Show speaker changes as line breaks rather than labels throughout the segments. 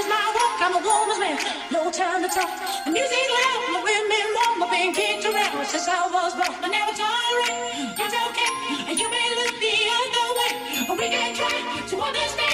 is my walk, I'm a woman's man. No time to talk. The music loud, my women want my band kicked around since I was born. I never tolerate, It's okay. And you may look the other way, but we can try to understand.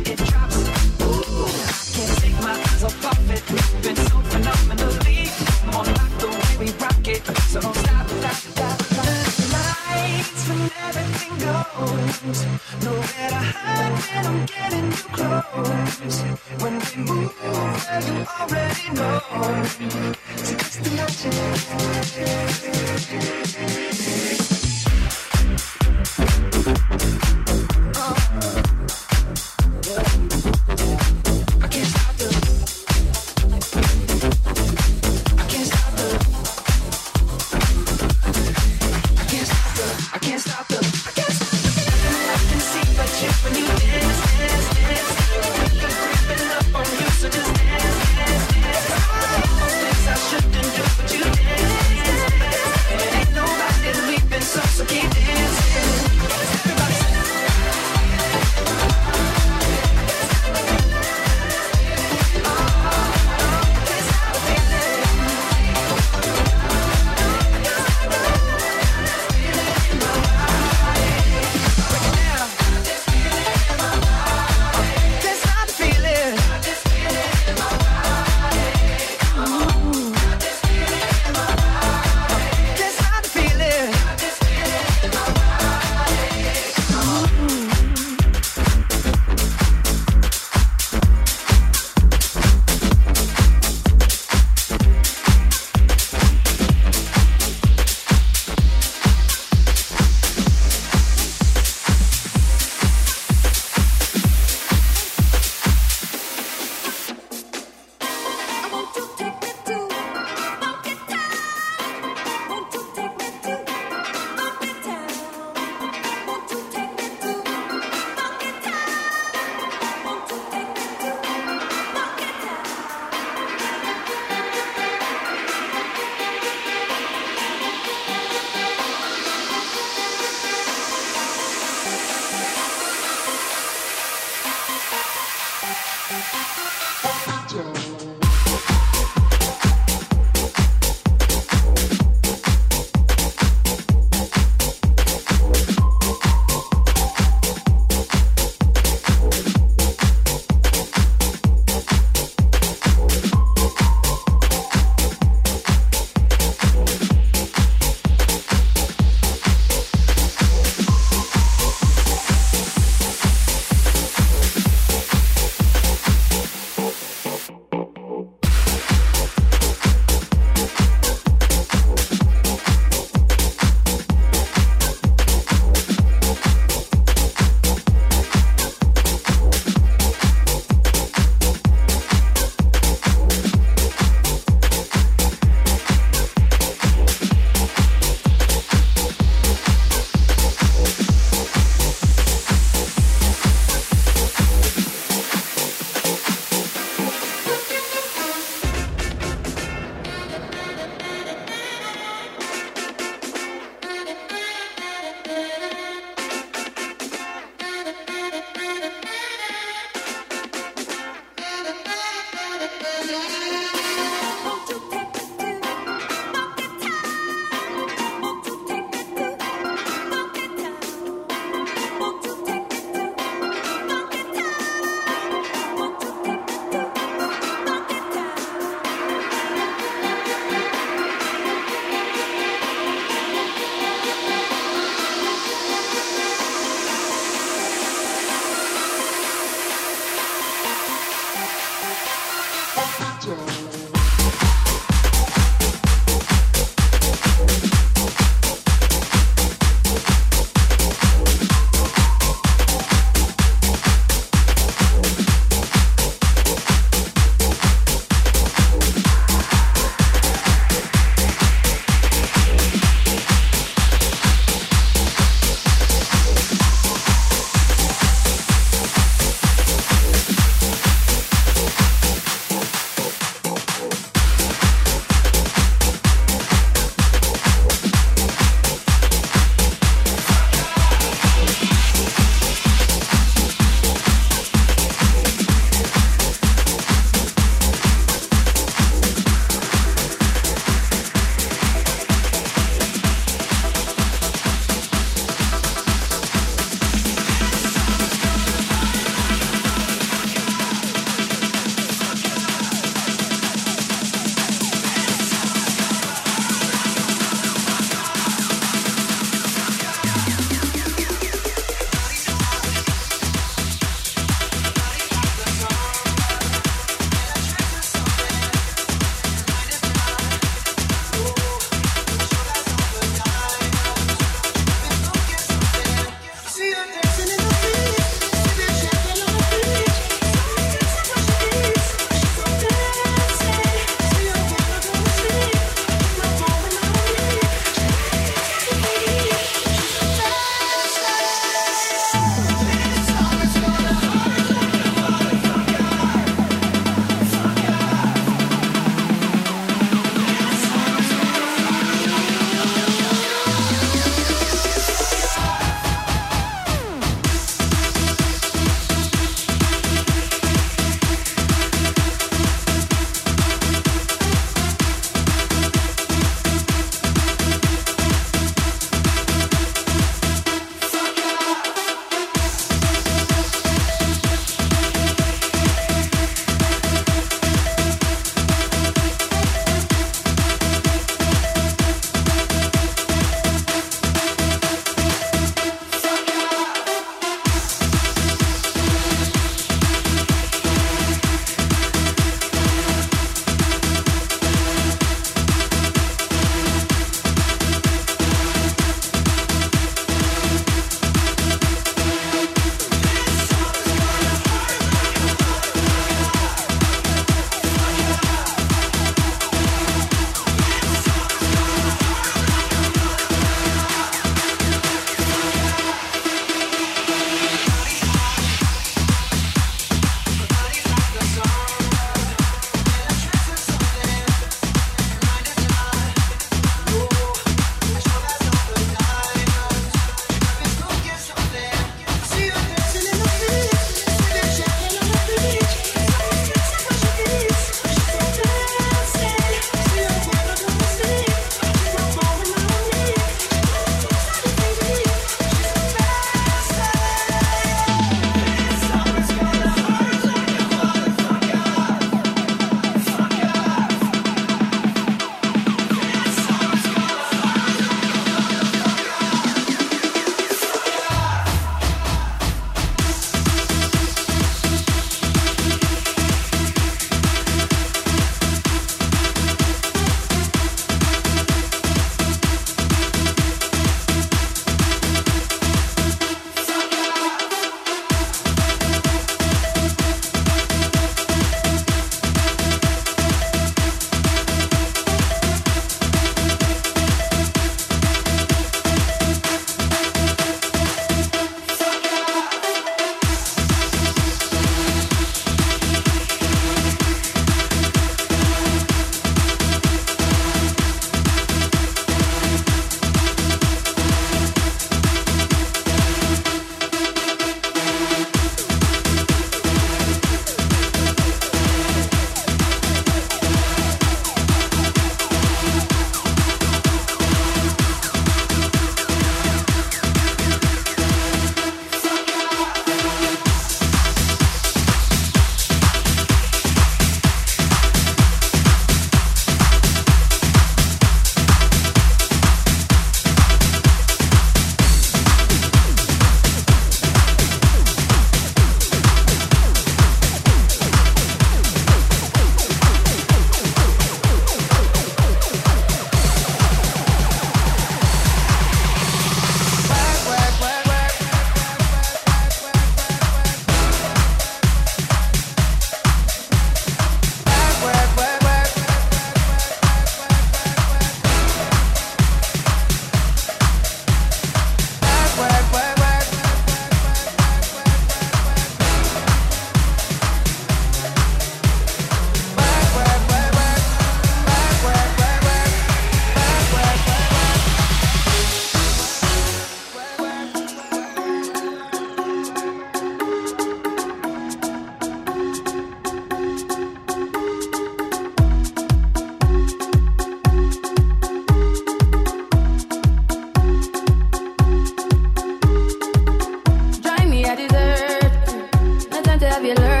Have you learned?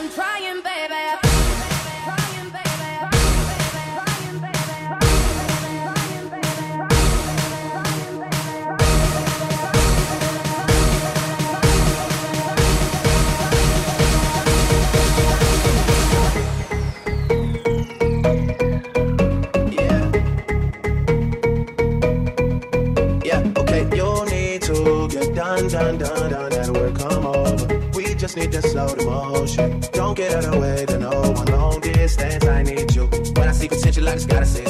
I'm
trying, baby.
proceed to slow the motion. Don't get out of the way to no one long distance. I need you. When I see potential, I just gotta say